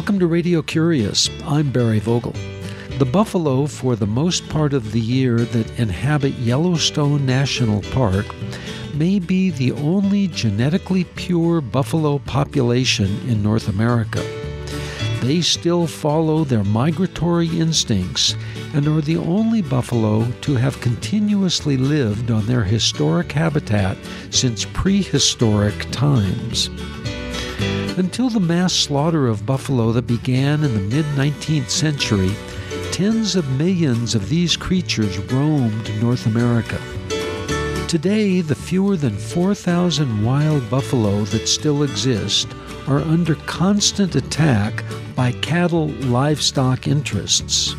Welcome to Radio Curious. I'm Barry Vogel. The buffalo, for the most part of the year that inhabit Yellowstone National Park, may be the only genetically pure buffalo population in North America. They still follow their migratory instincts and are the only buffalo to have continuously lived on their historic habitat since prehistoric times. Until the mass slaughter of buffalo that began in the mid 19th century, tens of millions of these creatures roamed North America. Today, the fewer than 4,000 wild buffalo that still exist are under constant attack by cattle livestock interests.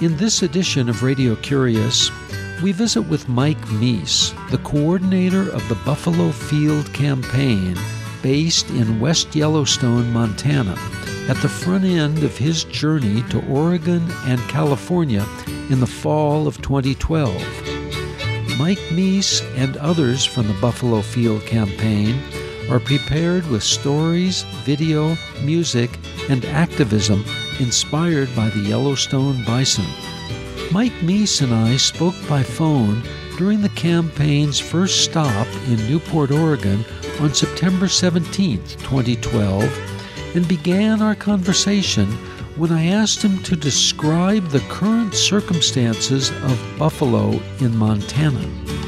In this edition of Radio Curious, we visit with Mike Meese, the coordinator of the Buffalo Field Campaign, based in West Yellowstone, Montana, at the front end of his journey to Oregon and California in the fall of 2012. Mike Meese and others from the Buffalo Field Campaign are prepared with stories, video, music, and activism inspired by the Yellowstone bison. Mike Meese and I spoke by phone during the campaign's first stop in Newport, Oregon on September 17, 2012, and began our conversation when I asked him to describe the current circumstances of buffalo in Montana.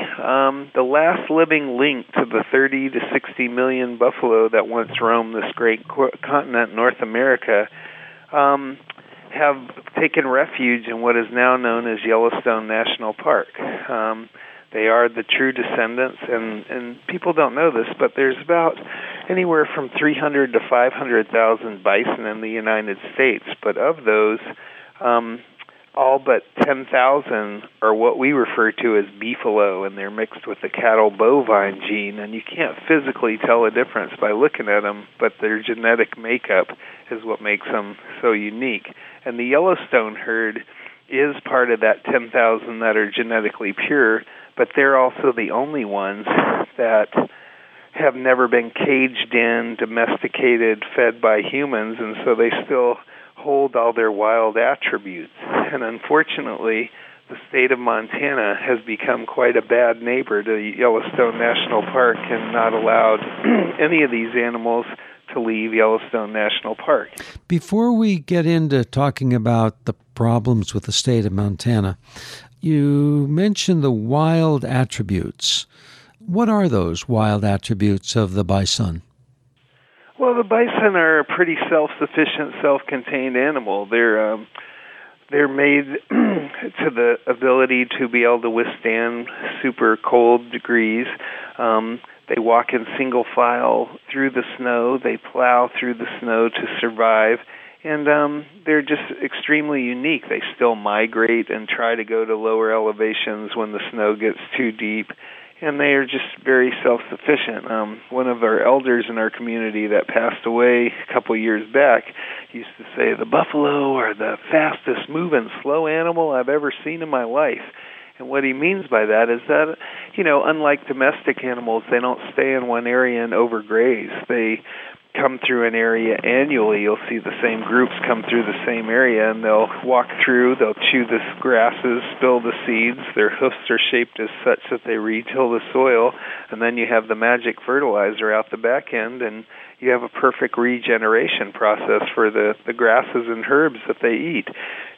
Um, the last living link to the 30 to 60 million buffalo that once roamed this great continent, North America, um, have taken refuge in what is now known as Yellowstone National Park. Um, they are the true descendants, and and people don't know this, but there's about anywhere from 300 to 500,000 bison in the United States. But of those, um, all but 10,000 are what we refer to as beefalo, and they're mixed with the cattle bovine gene. And you can't physically tell a difference by looking at them, but their genetic makeup is what makes them so unique. And the Yellowstone herd is part of that 10,000 that are genetically pure, but they're also the only ones that have never been caged in, domesticated, fed by humans, and so they still hold all their wild attributes. And unfortunately, the state of Montana has become quite a bad neighbor to Yellowstone National Park and not allowed any of these animals to leave Yellowstone National Park. Before we get into talking about the problems with the state of Montana, you mentioned the wild attributes. What are those wild attributes of the bison? Well, the bison are a pretty self-sufficient, self-contained animal. They're um, they're made to the ability to be able to withstand super cold degrees. Um, they walk in single file through the snow. They plow through the snow to survive, and um, they're just extremely unique. They still migrate and try to go to lower elevations when the snow gets too deep and they are just very self-sufficient. Um, one of our elders in our community that passed away a couple years back used to say, "The buffalo are the fastest moving slow animal I've ever seen in my life." And what he means by that is that, you know, unlike domestic animals, they don't stay in one area and overgraze. They come through an area annually, you'll see the same groups come through the same area and they'll walk through, they'll chew the grasses, spill the seeds. Their hoofs are shaped as such that they retill the soil, and then you have the magic fertilizer out the back end and you have a perfect regeneration process for the the grasses and herbs that they eat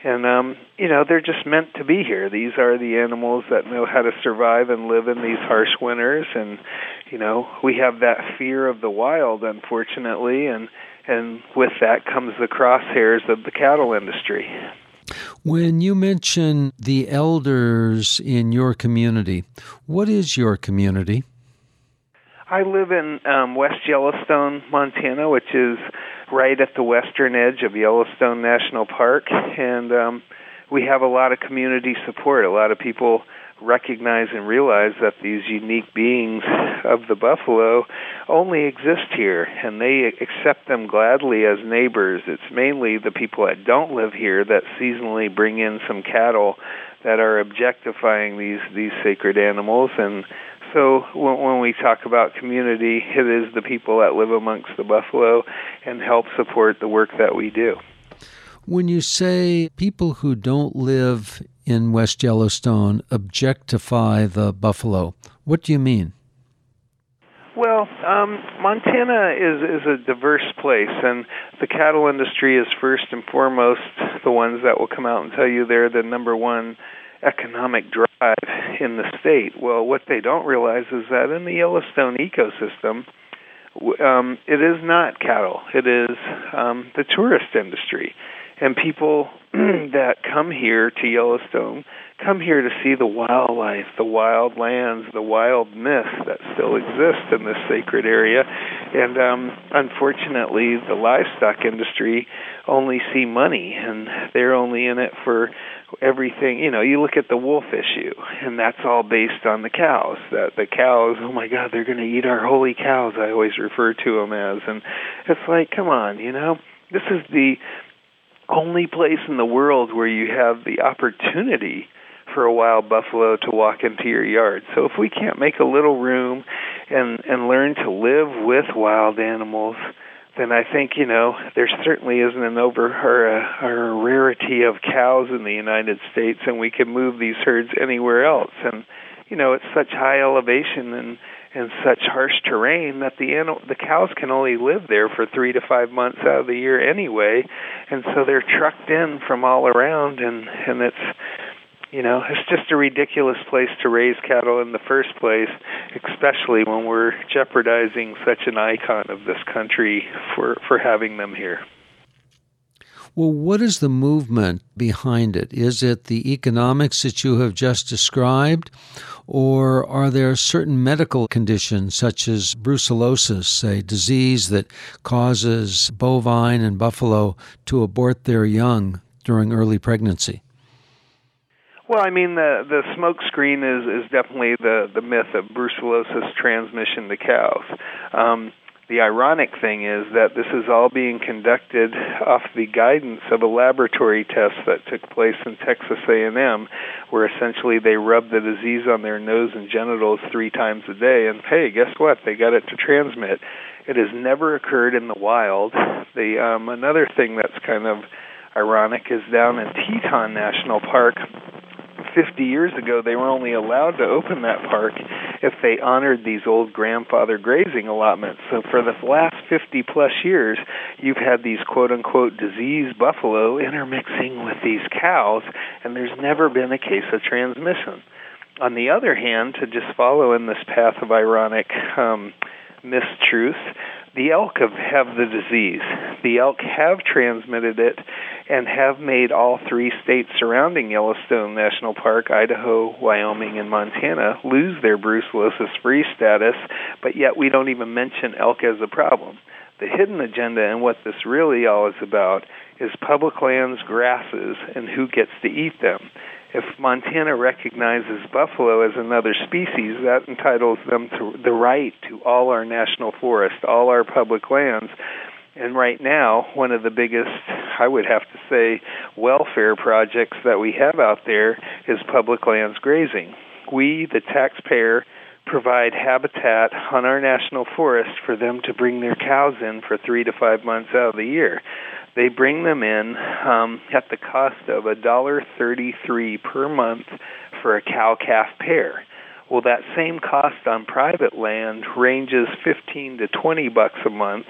and um you know they're just meant to be here these are the animals that know how to survive and live in these harsh winters and you know. We have that fear of the wild unfortunately and and with that comes the crosshairs of the cattle industry. When you mention the elders in your community what is your community? I live in um, West Yellowstone, Montana, which is right at the western edge of Yellowstone National Park, and um, we have a lot of community support. A lot of people recognize and realize that these unique beings of the buffalo only exist here and they accept them gladly as neighbors. It's mainly the people that don't live here that seasonally bring in some cattle that are objectifying these these sacred animals and so when, when we talk about community, it is the people that live amongst the buffalo and help support the work that we do. When you say people who don't live in West Yellowstone objectify the buffalo, what do you mean? Well, um, Montana is is a diverse place, and the cattle industry is first and foremost the ones that will come out and tell you they're the number one economic drive in the state. Well, what they don't realize is that in the Yellowstone ecosystem, um, it is not cattle; it is um, the tourist industry and people that come here to Yellowstone come here to see the wildlife, the wild lands, the wild myths that still exist in this sacred area. And um, unfortunately, the livestock industry only see money, and they're only in it for everything. You know, you look at the wolf issue, and that's all based on the cows. That the cows, oh my God, they're going to eat our holy cows. I always refer to them as, and it's like, come on, you know this is the only place in the world where you have the opportunity for a wild buffalo to walk into your yard. So if we can't make a little room and and learn to live with wild animals, then I think you know there certainly isn't an over or a, or a rarity of cows in the United States, and we can move these herds anywhere else. And you know it's such high elevation and in such harsh terrain that the animal, the cows can only live there for three to five months out of the year anyway, and so they're trucked in from all around, and and it's you know it's just a ridiculous place to raise cattle in the first place, especially when we're jeopardizing such an icon of this country for for having them here. Well, what is the movement behind it? Is it the economics that you have just described, or are there certain medical conditions such as brucellosis, a disease that causes bovine and buffalo to abort their young during early pregnancy? Well, I mean the the smoke screen is is definitely the the myth of brucellosis transmission to cows. Um, the ironic thing is that this is all being conducted off the guidance of a laboratory test that took place in Texas A&M where essentially they rubbed the disease on their nose and genitals 3 times a day. And hey guess what? They got it to transmit. It has never occurred in the wild. The um another thing that's kind of ironic is down in Teton National Park 50 years ago, they were only allowed to open that park if they honored these old grandfather grazing allotments. So for the last 50 plus years, you've had these quote unquote diseased buffalo intermixing with these cows, and there's never been a case of transmission. On the other hand, to just follow in this path of ironic um, mistruth, the elk have, have the disease. The elk have transmitted it and have made all three states surrounding Yellowstone National Park, Idaho, Wyoming, and Montana, lose their brucellosis free status, but yet we don't even mention elk as a problem. The hidden agenda and what this really all is about is public lands, grasses, and who gets to eat them if Montana recognizes buffalo as another species, that entitles them to the right to all our national forests, all our public lands. And right now, one of the biggest, I would have to say, welfare projects that we have out there is public lands grazing. We, the taxpayer, provide habitat on our national forest for them to bring their cows in for three to five months out of the year. They bring them in um, at the cost of a dollar thirty-three per month for a cow calf pair. Well, that same cost on private land ranges fifteen to twenty bucks a month,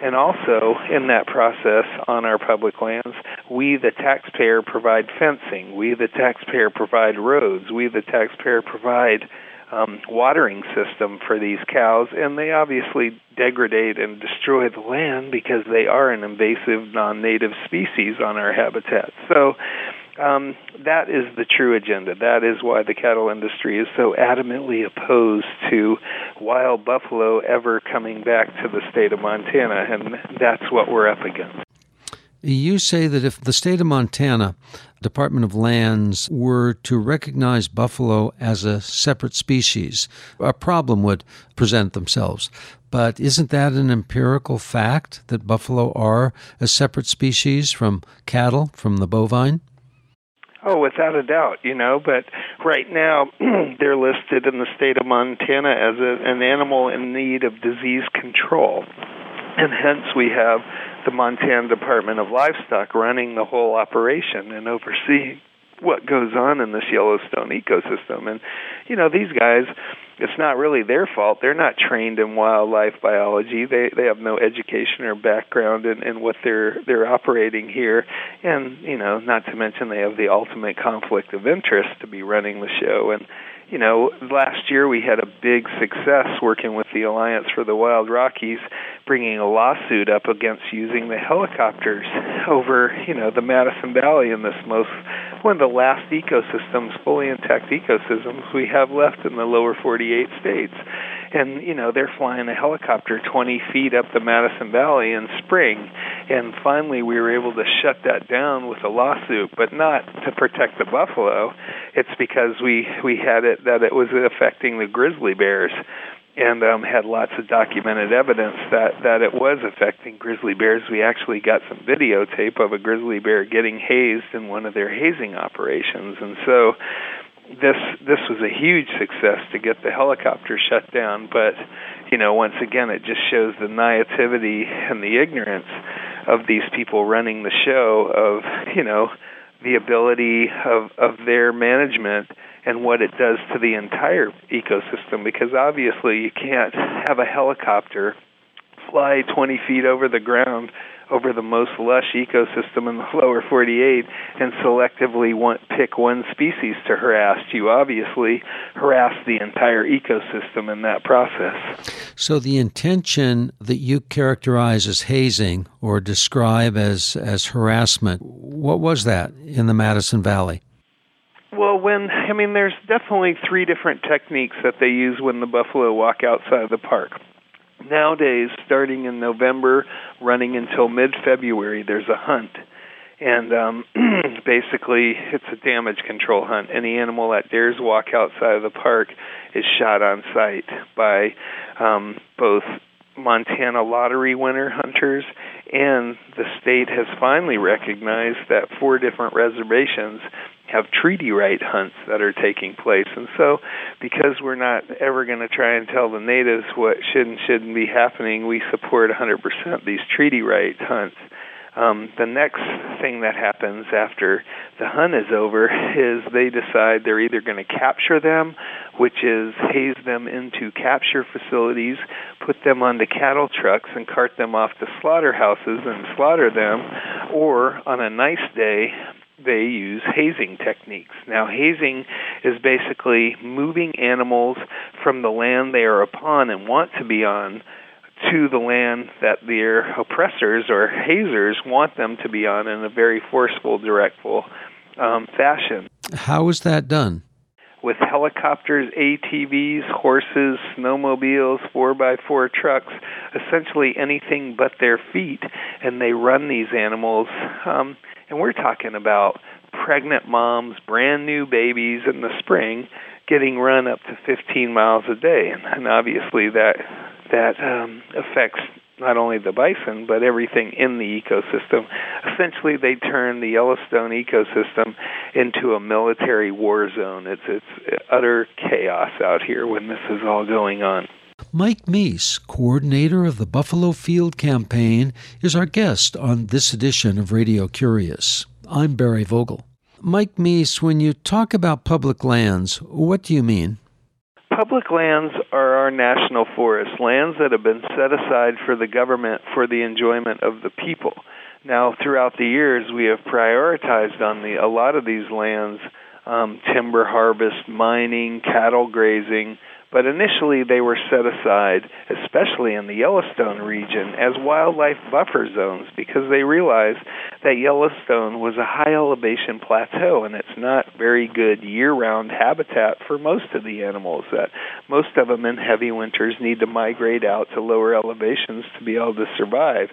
and also in that process on our public lands, we the taxpayer provide fencing. We the taxpayer provide roads. We the taxpayer provide um, watering system for these cows, and they obviously degrade and destroy the land because they are an invasive non-native species on our habitat. So um, that is the true agenda. That is why the cattle industry is so adamantly opposed to wild buffalo ever coming back to the state of Montana, and that's what we're up against. You say that if the state of Montana Department of Lands were to recognize buffalo as a separate species, a problem would present themselves. But isn't that an empirical fact that buffalo are a separate species from cattle, from the bovine? Oh, without a doubt, you know, but right now they're listed in the state of Montana as a, an animal in need of disease control. And hence we have the Montana Department of Livestock running the whole operation and overseeing what goes on in this Yellowstone ecosystem. And, you know, these guys, it's not really their fault. They're not trained in wildlife biology. They they have no education or background in, in what they're they're operating here. And, you know, not to mention they have the ultimate conflict of interest to be running the show and you know, last year we had a big success working with the Alliance for the Wild Rockies, bringing a lawsuit up against using the helicopters over, you know, the Madison Valley in this most one of the last ecosystems, fully intact ecosystems we have left in the lower 48 states and you know they're flying a helicopter 20 feet up the Madison Valley in spring, and finally we were able to shut that down with a lawsuit, but not to protect the buffalo. It's because we we had it that it was affecting the grizzly bears and um, had lots of documented evidence that that it was affecting grizzly bears. We actually got some videotape of a grizzly bear getting hazed in one of their hazing operations, and so this this was a huge success to get the helicopter shut down but you know once again it just shows the naivety and the ignorance of these people running the show of you know the ability of of their management and what it does to the entire ecosystem because obviously you can't have a helicopter fly 20 feet over the ground over the most lush ecosystem in the lower 48 and selectively want, pick one species to harass, you obviously harass the entire ecosystem in that process. So the intention that you characterize as hazing or describe as, as harassment, what was that in the Madison Valley? Well, when I mean, there's definitely three different techniques that they use when the buffalo walk outside of the park nowadays, starting in November, running until mid February, there's a hunt. And um, basically, it's a damage control hunt. Any animal that dares walk outside of the park is shot on sight by um, both Montana lottery winner hunters, and the state has finally recognized that four different reservations have treaty right hunts that are taking place. And so, because we're not ever going to try and tell the natives what should and shouldn't be happening, we support 100% these treaty right hunts. Um, the next thing that happens after the hunt is over is they decide they're either going to capture them, which is haze them into capture facilities, put them onto cattle trucks, and cart them off to slaughterhouses and slaughter them, or on a nice day, they use hazing techniques. Now, hazing is basically moving animals from the land they are upon and want to be on to the land that their oppressors or hazers want them to be on in a very forceful, directful um, fashion. How is that done? With helicopters, ATVs, horses, snowmobiles, 4x4 trucks, essentially anything but their feet, and they run these animals. Um, and we're talking about pregnant moms, brand new babies in the spring, getting run up to 15 miles a day, and, and obviously that that um, affects not only the bison but everything in the ecosystem. Essentially, they turn the Yellowstone ecosystem into a military war zone. It's it's utter chaos out here when this is all going on. Mike Meese, coordinator of the Buffalo Field Campaign, is our guest on this edition of Radio Curious. I'm Barry Vogel. Mike Meese, when you talk about public lands, what do you mean? Public lands are our national forests, lands that have been set aside for the government for the enjoyment of the people. Now, throughout the years, we have prioritized on the a lot of these lands um, timber harvest, mining, cattle grazing, But initially, they were set aside, especially in the Yellowstone region, as wildlife buffer zones because they realized that Yellowstone was a high elevation plateau and it's not very good year round habitat for most of the animals. That most of them in heavy winters need to migrate out to lower elevations to be able to survive.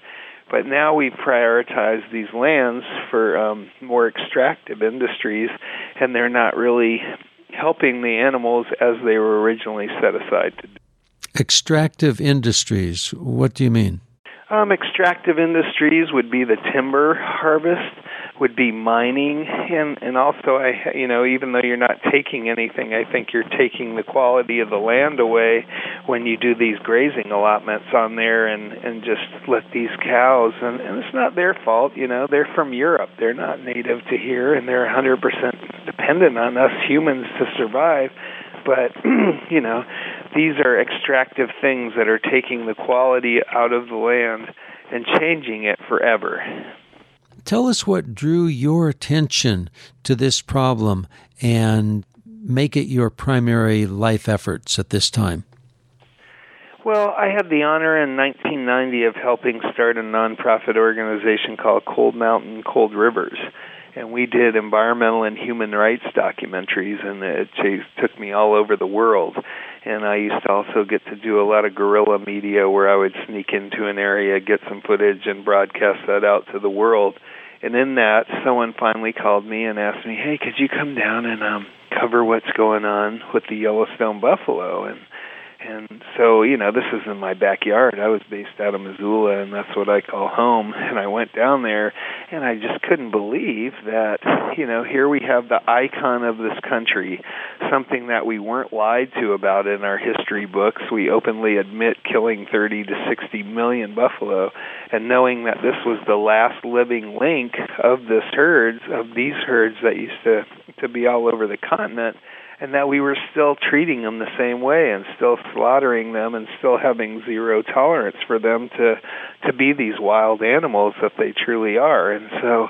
But now we prioritize these lands for um, more extractive industries, and they're not really helping the animals as they were originally set aside to do. Extractive industries, what do you mean? Um, extractive industries would be the timber harvest, would be mining, and and also I you know even though you're not taking anything, I think you're taking the quality of the land away when you do these grazing allotments on there and and just let these cows and, and it's not their fault, you know they're from Europe, they're not native to here, and they're 100% dependent on us humans to survive. But you know these are extractive things that are taking the quality out of the land and changing it forever. Tell us what drew your attention to this problem and make it your primary life efforts at this time. Well, I had the honor in 1990 of helping start a nonprofit organization called Cold Mountain Cold Rivers and we did environmental and human rights documentaries and it took me all over the world and I used to also get to do a lot of guerrilla media where I would sneak into an area, get some footage and broadcast that out to the world. And in that, someone finally called me and asked me, "Hey, could you come down and um cover what's going on with the Yellowstone buffalo?" And and so you know this is in my backyard. I was based out of missoula and that's what i call home. And i went down there and i just couldn't believe that you know here we have the icon of this country something that we weren't lied to about in our history books. We openly admit killing 30 to 60 million buffalo and knowing that this was the last living link of this herds of these herds that used to to be all over the continent and that we were still treating them the same way and still slaughtering them and still having zero tolerance for them to to be these wild animals that they truly are and so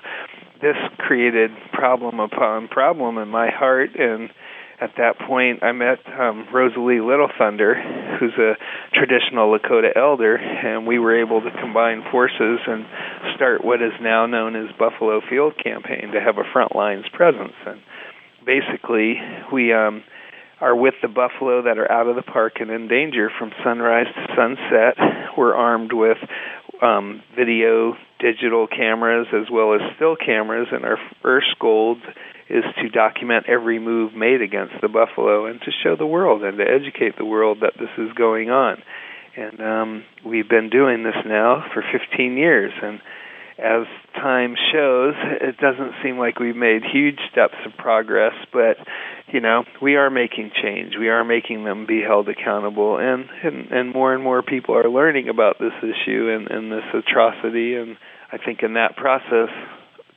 this created problem upon problem in my heart and at that point I met um, Rosalie Little Thunder, who's a traditional Lakota elder, and we were able to combine forces and start what is now known as Buffalo Field Campaign to have a front lines presence. And basically we um are with the buffalo that are out of the park and in danger from sunrise to sunset. We're armed with um, video, digital cameras, as well as still cameras, and our first goal is to document every move made against the buffalo and to show the world and to educate the world that this is going on. And um, we've been doing this now for 15 years, and as time shows, it doesn't seem like we've made huge steps of progress, but you know, we are making change. We are making them be held accountable, and and, and more and more people are learning about this issue and, and this atrocity. And I think in that process,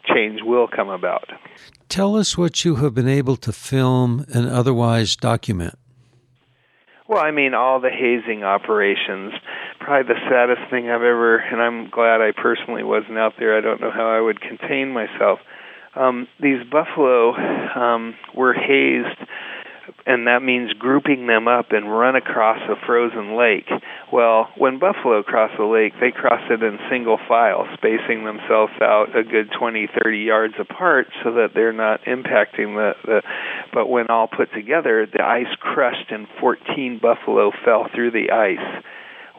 change will come about. Tell us what you have been able to film and otherwise document. Well, I mean, all the hazing operations. Probably the saddest thing I've ever, and I'm glad I personally wasn't out there. I don't know how I would contain myself. Um, these buffalo um, were hazed and that means grouping them up and run across a frozen lake. Well, when buffalo cross a lake, they cross it in single file, spacing themselves out a good 20, 30 yards apart so that they're not impacting the, the but when all put together, the ice crushed and 14 buffalo fell through the ice.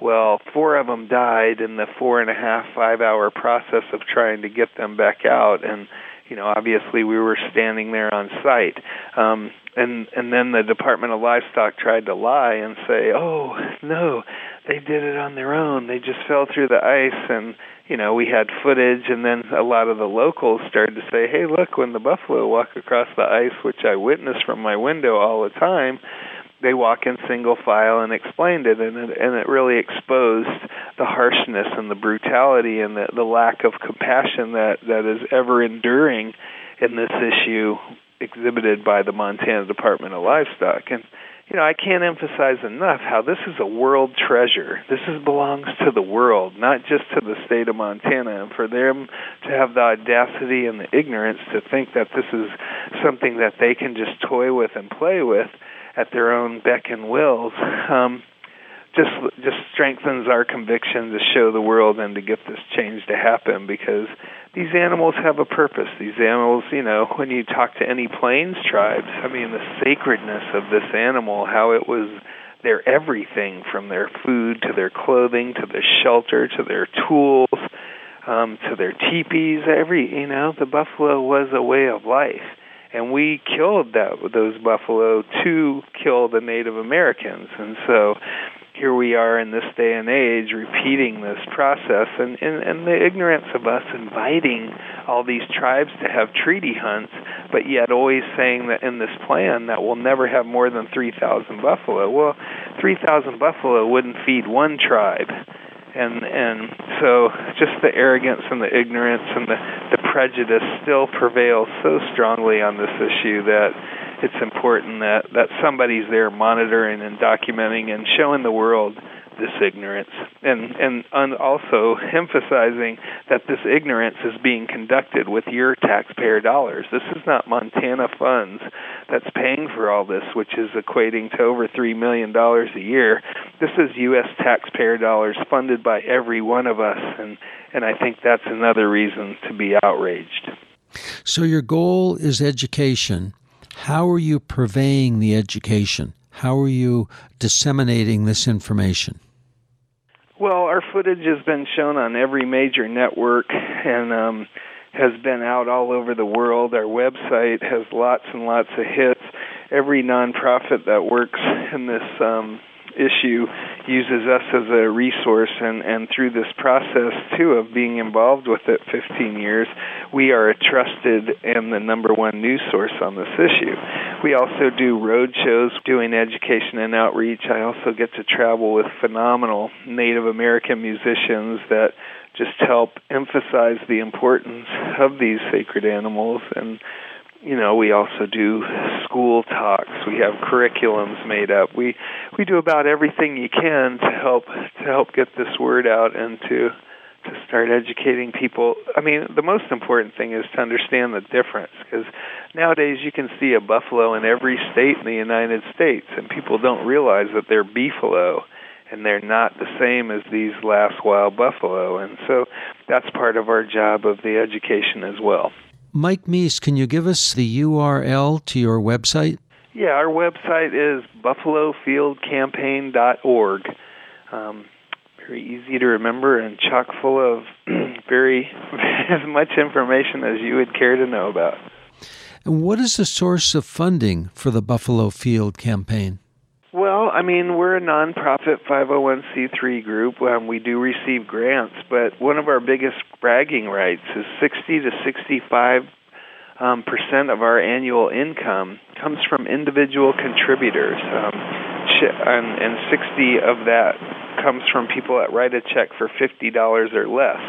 Well, four of them died in the four and a half, five hour process of trying to get them back out, and you know, obviously we were standing there on site. Um, and and then the Department of Livestock tried to lie and say, "Oh, no, they did it on their own. They just fell through the ice." And you know, we had footage, and then a lot of the locals started to say, "Hey, look, when the buffalo walk across the ice, which I witness from my window all the time." They walk in single file and explained it, and it, and it really exposed the harshness and the brutality and the, the lack of compassion that that is ever enduring in this issue exhibited by the Montana Department of Livestock. And you know, I can't emphasize enough how this is a world treasure. This is belongs to the world, not just to the state of Montana. And for them to have the audacity and the ignorance to think that this is something that they can just toy with and play with, at their own beck and wills. Um, just just strengthens our conviction to show the world and to get this change to happen because these animals have a purpose. These animals, you know, when you talk to any plains tribes, I mean the sacredness of this animal, how it was their everything from their food to their clothing to their shelter to their tools um to their teepees every you know the buffalo was a way of life and we killed that those buffalo to kill the native americans and so here we are in this day and age repeating this process and, and, and the ignorance of us inviting all these tribes to have treaty hunts, but yet always saying that in this plan that we'll never have more than 3,000 buffalo. Well, 3,000 buffalo wouldn't feed one tribe. And and so just the arrogance and the ignorance and the, the prejudice still prevails so strongly on this issue that it's important that that somebody's there monitoring and documenting and showing the world this ignorance. And and, and also emphasizing that this ignorance is being conducted with your taxpayer dollars. This is not Montana funds that's paying for all this which is equating to over 3 million dollars a year. This is US taxpayer dollars funded by every one of us and and I think that's another reason to be outraged. So your goal is education. How are you purveying the education? How are you disseminating this information? Well, our footage has been shown on every major network and um, has been out all over the world. Our website has lots and lots of hits. Every nonprofit that works in this um, issue uses us as a resource and and through this process too of being involved with it 15 years we are a trusted and the number one news source on this issue. We also do road shows doing education and outreach. I also get to travel with phenomenal native american musicians that just help emphasize the importance of these sacred animals and you know we also do school talks. We have curriculums made up. We we do about everything you can to help to help get this word out and to to start educating people. I mean the most important thing is to understand the difference because nowadays you can see a buffalo in every state in the united states and people don't realize that they're beefalo and they're not the same as these last wild buffalo. And so that's part of our job of the education as well Mike Meese, can you give us the URL to your website? Yeah, our website is buffalofieldcampaign.org. Um, very easy to remember and chock full of very as much information as you would care to know about. And what is the source of funding for the Buffalo Field campaign? I mean, we're a nonprofit 501c3 group. Um, we do receive grants, but one of our biggest bragging rights is 60 to 65 um, percent of our annual income comes from individual contributors, um, and, and 60 of that comes from people that write a check for $50 or less.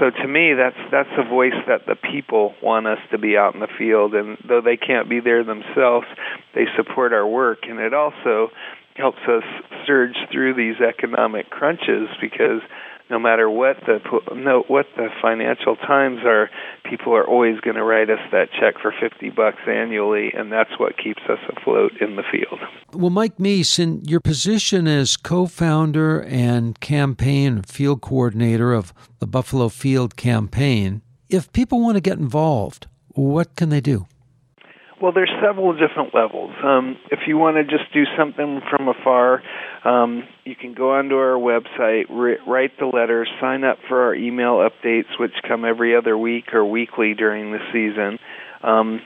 So to me that's that's a voice that the people want us to be out in the field. And though they can't be there themselves they support our work. And it also helps us surge through these economic crunches because no matter what the no what the financial times are, people are always going to write us that check for fifty bucks annually, and that's what keeps us afloat in the field. Well, Mike Meese, in your position as co-founder and campaign field coordinator of the Buffalo Field Campaign, if people want to get involved, what can they do? Well, there's several different levels. Um, if you want to just do something from afar, um, you can go onto our website, re- write the letter, sign up for our email updates, which come every other week or weekly during the season. Um,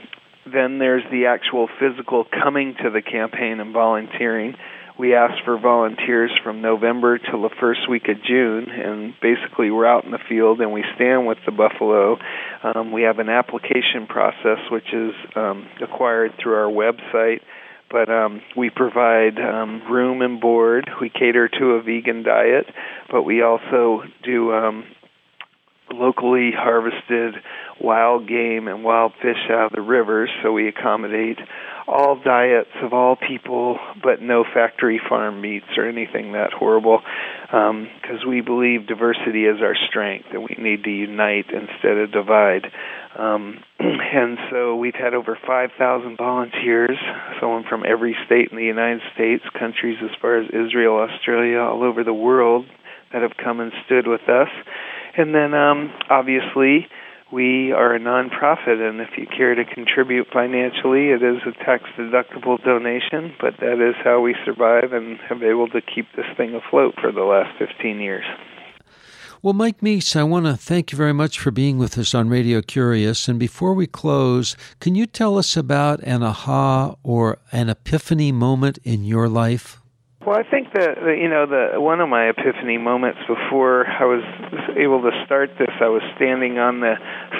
then there's the actual physical coming to the campaign and volunteering we ask for volunteers from November till the first week of June, and basically we're out in the field and we stand with the buffalo. Um, we have an application process which is um, acquired through our website, but um, we provide um, room and board. We cater to a vegan diet, but we also do um, locally harvested wild game and wild fish out of the rivers, so we accommodate all diets of all people, but no factory farm meats or anything that horrible, because um, we believe diversity is our strength and we need to unite instead of divide. Um, and so we've had over 5,000 volunteers, someone from every state in the United States, countries as far as Israel, Australia, all over the world that have come and stood with us. And then um, obviously, we are a nonprofit, and if you care to contribute financially, it is a tax deductible donation, but that is how we survive and have been able to keep this thing afloat for the last 15 years. Well, Mike Meese, I want to thank you very much for being with us on Radio Curious. And before we close, can you tell us about an aha or an epiphany moment in your life? Well, I think that you know the one of my epiphany moments before I was able to start this, I was standing on the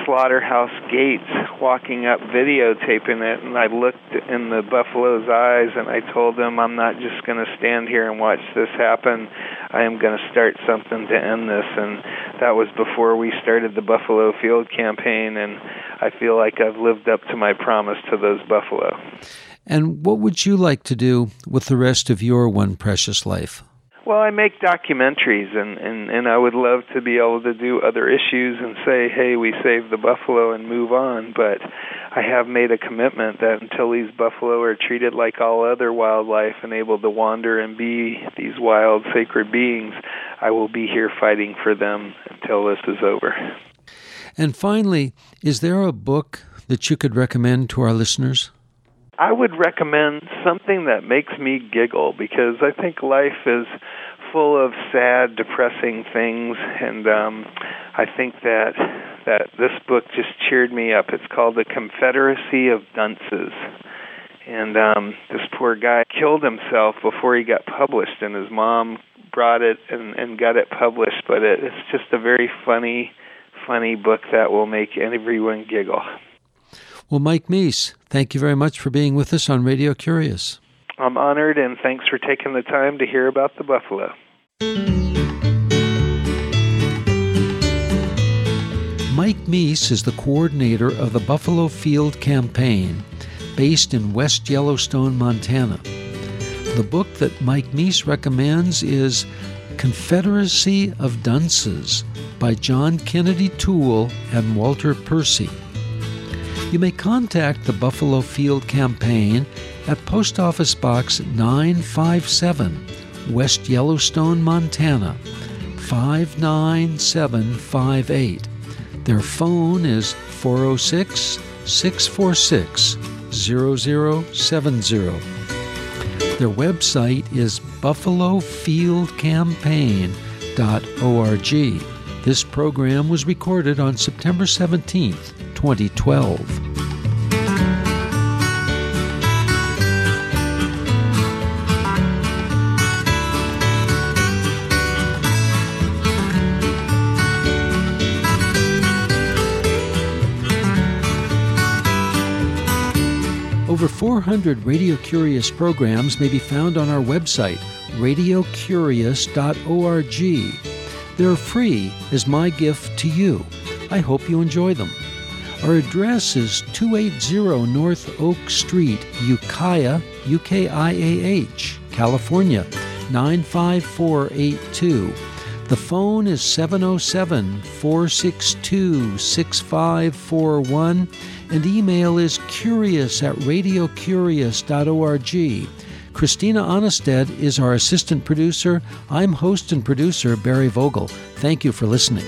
slaughterhouse gates, walking up, videotaping it, and I looked in the buffalo's eyes, and I told them, "I'm not just going to stand here and watch this happen. I am going to start something to end this." And that was before we started the Buffalo Field campaign, and I feel like I've lived up to my promise to those buffalo. And what would you like to do with the rest of your one precious life? Well, I make documentaries, and, and, and I would love to be able to do other issues and say, hey, we saved the buffalo and move on. But I have made a commitment that until these buffalo are treated like all other wildlife and able to wander and be these wild, sacred beings, I will be here fighting for them until this is over. And finally, is there a book that you could recommend to our listeners? I would recommend something that makes me giggle because I think life is full of sad, depressing things, and um, I think that that this book just cheered me up. It's called The Confederacy of Dunces. And um, this poor guy killed himself before he got published, and his mom brought it and, and got it published. But it, it's just a very funny, funny book that will make everyone giggle. Well, Mike Meese, thank you very much for being with us on Radio Curious. I'm honored, and thanks for taking the time to hear about the buffalo. Mike Meese is the coordinator of the Buffalo Field Campaign, based in West Yellowstone, Montana. The book that Mike Meese recommends is Confederacy of Dunces by John Kennedy Toole and Walker Percy you may contact the Buffalo Field Campaign at Post Office Box 957, West Yellowstone, Montana 59758. Their phone is 406 646 0070. Their website is buffalofieldcampaign.org. This program was recorded on September 17th, 2012. Over 400 Radio Curious programs may be found on our website, radiocurious.org. They're free as my gift to you. I hope you enjoy them. Our address is 280 North Oak Street, Ukiah, U K I A H, California 95482. The phone is 707 462 6541 and email is curious at radiocurious.org. Christina Aanestad is our assistant producer. I'm host and producer Barry Vogel. Thank you for listening.